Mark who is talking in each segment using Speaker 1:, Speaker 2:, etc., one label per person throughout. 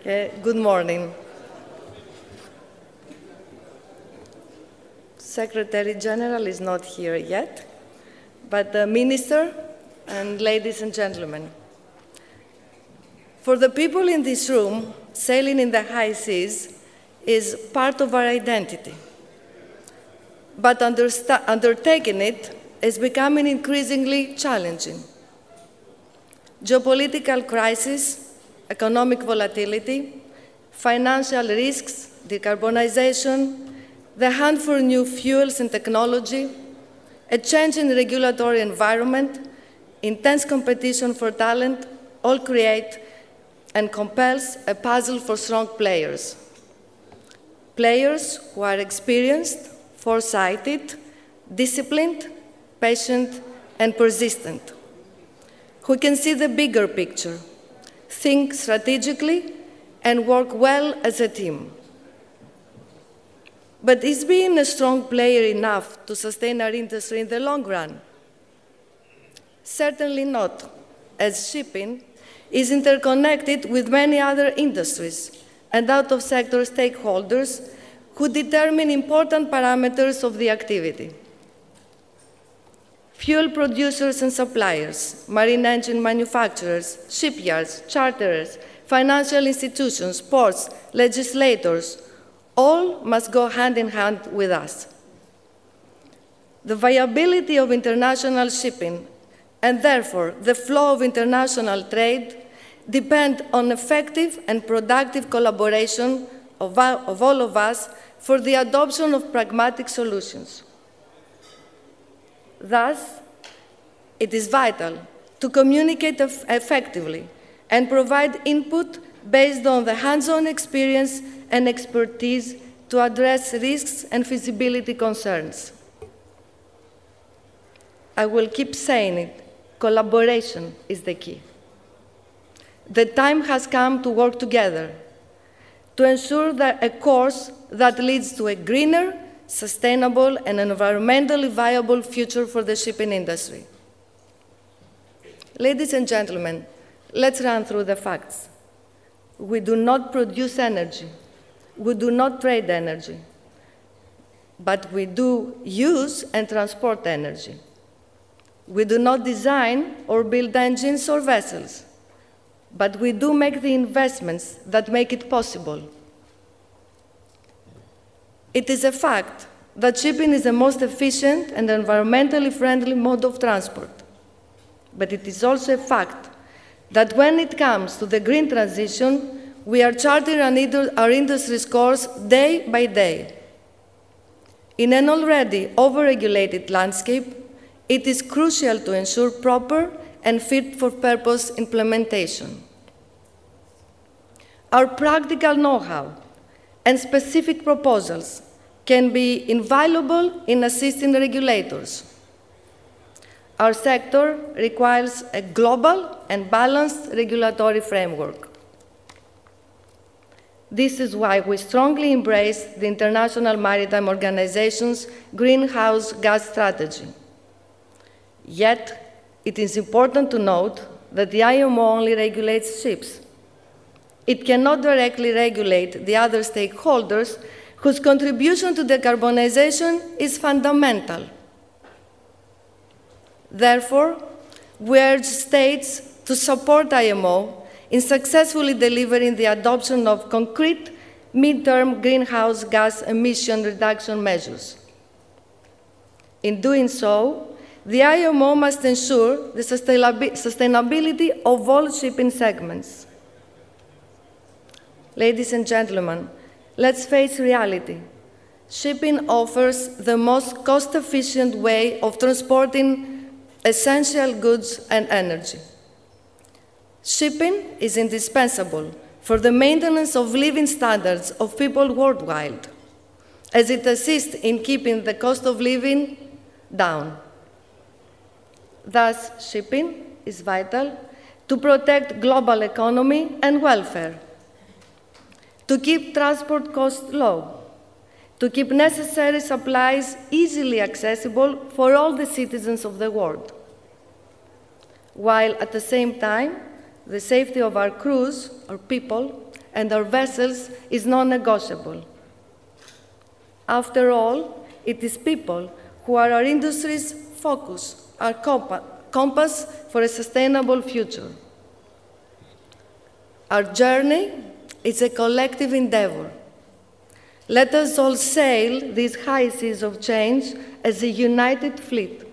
Speaker 1: Okay, good morning. Secretary General is not here yet, but the Minister and ladies and gentlemen. For the people in this room, sailing in the high seas is part of our identity. But undertaking it is becoming increasingly challenging. Geopolitical crisis, economic volatility, financial risks, decarbonization, the hunt for new fuels and technology, a change changing regulatory environment, intense competition for talent all create and compels a puzzle for strong players. Players who are experienced, foresighted, disciplined, patient, and persistent, who can see the bigger picture, think strategically, and work well as a team. But is being a strong player enough to sustain our industry in the long run? Certainly not, as shipping is interconnected with many other industries and out of sector stakeholders who determine important parameters of the activity. Fuel producers and suppliers, marine engine manufacturers, shipyards, charterers, financial institutions, ports, legislators, all must go hand in hand with us. The viability of international shipping and therefore the flow of international trade depend on effective and productive collaboration of, all of us for the adoption of pragmatic solutions. Thus, it is vital to communicate effectively and provide input based on the hands-on experience and expertise to address risks and feasibility concerns. I will keep saying it, collaboration is the key. The time has come to work together to ensure that a course that leads to a greener, sustainable, and environmentally viable future for the shipping industry. Ladies and gentlemen, let's run through the facts. We do not produce energy we do not trade energy, but we do use and transport energy. We do not design or build engines or vessels, but we do make the investments that make it possible. It is a fact that shipping is the most efficient and environmentally friendly mode of transport. But it is also a fact that when it comes to the green transition, we are charting our industry's course day by day. In an already overregulated landscape, it is crucial to ensure proper and fit for purpose implementation. Our practical know how and specific proposals can be invaluable in assisting regulators. Our sector requires a global and balanced regulatory framework. This is why we strongly embrace the International Maritime Organization's greenhouse gas strategy. Yet, it is important to note that the IMO only regulates ships. It cannot directly regulate the other stakeholders whose contribution to decarbonization is fundamental. Therefore, we urge states to support IMO in successfully delivering the adoption of concrete mid-term greenhouse gas emission reduction measures. In doing so, the IMO must ensure the sustainability of all shipping segments. Ladies and gentlemen, let's face reality. Shipping offers the most cost efficient way of transporting essential goods and energy. Shipping is indispensable for the maintenance of living standards of people worldwide, as it assists in keeping the cost of living down. Thus, shipping is vital to protect global economy and welfare, to keep transport costs low, to keep necessary supplies easily accessible for all the citizens of the world, while at the same time the safety of our crews, our people, and our vessels is non negotiable. After all, it is people who are our industry's focus, our compass for a sustainable future. Our journey is a collective endeavor. Let us all sail these high seas of change as a united fleet.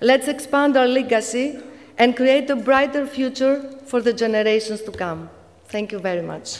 Speaker 1: Let's expand our legacy and create a brighter future for the generations to come. Thank you very much.